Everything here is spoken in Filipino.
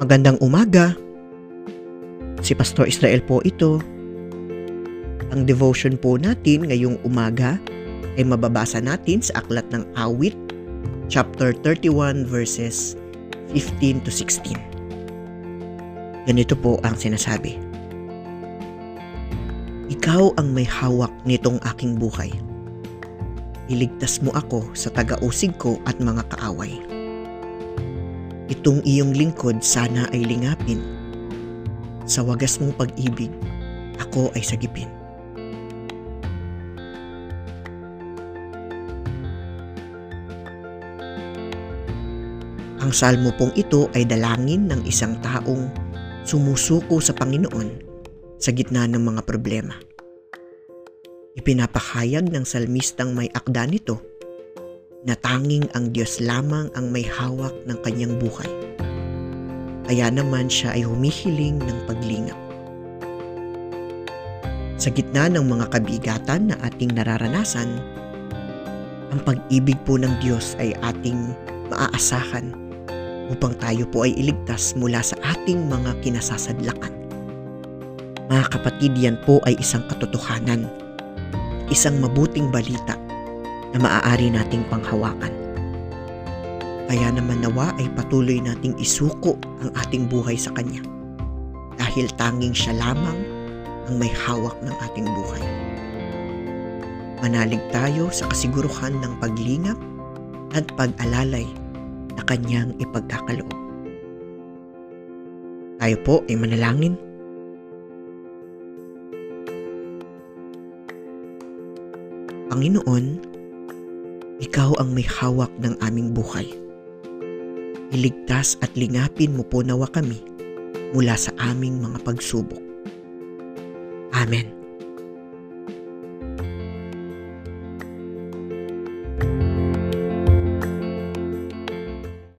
Magandang umaga. Si Pastor Israel po ito. Ang devotion po natin ngayong umaga ay mababasa natin sa Aklat ng Awit, chapter 31 verses 15 to 16. Ganito po ang sinasabi. Ikaw ang may hawak nitong aking buhay. Iligtas mo ako sa taga-usig ko at mga kaaway. Itong iyong lingkod sana ay lingapin. Sa wagas mong pag-ibig, ako ay sagipin. Ang salmo pong ito ay dalangin ng isang taong sumusuko sa Panginoon sa gitna ng mga problema. Ipinapahayag ng salmistang may akda nito na tanging ang Diyos lamang ang may hawak ng kanyang buhay. Kaya naman siya ay humihiling ng paglingap. Sa gitna ng mga kabigatan na ating nararanasan, ang pag-ibig po ng Diyos ay ating maaasahan upang tayo po ay iligtas mula sa ating mga kinasasadlakan. Mga kapatid, yan po ay isang katotohanan, isang mabuting balita na maaari nating panghawakan. Kaya naman nawa ay patuloy nating isuko ang ating buhay sa Kanya dahil tanging siya lamang ang may hawak ng ating buhay. Manalig tayo sa kasiguruhan ng paglingap at pag-alalay na Kanyang ipagkakaloob. Tayo po ay manalangin. Panginoon, ikaw ang may hawak ng aming buhay. Iligtas at lingapin mo po nawa kami mula sa aming mga pagsubok. Amen.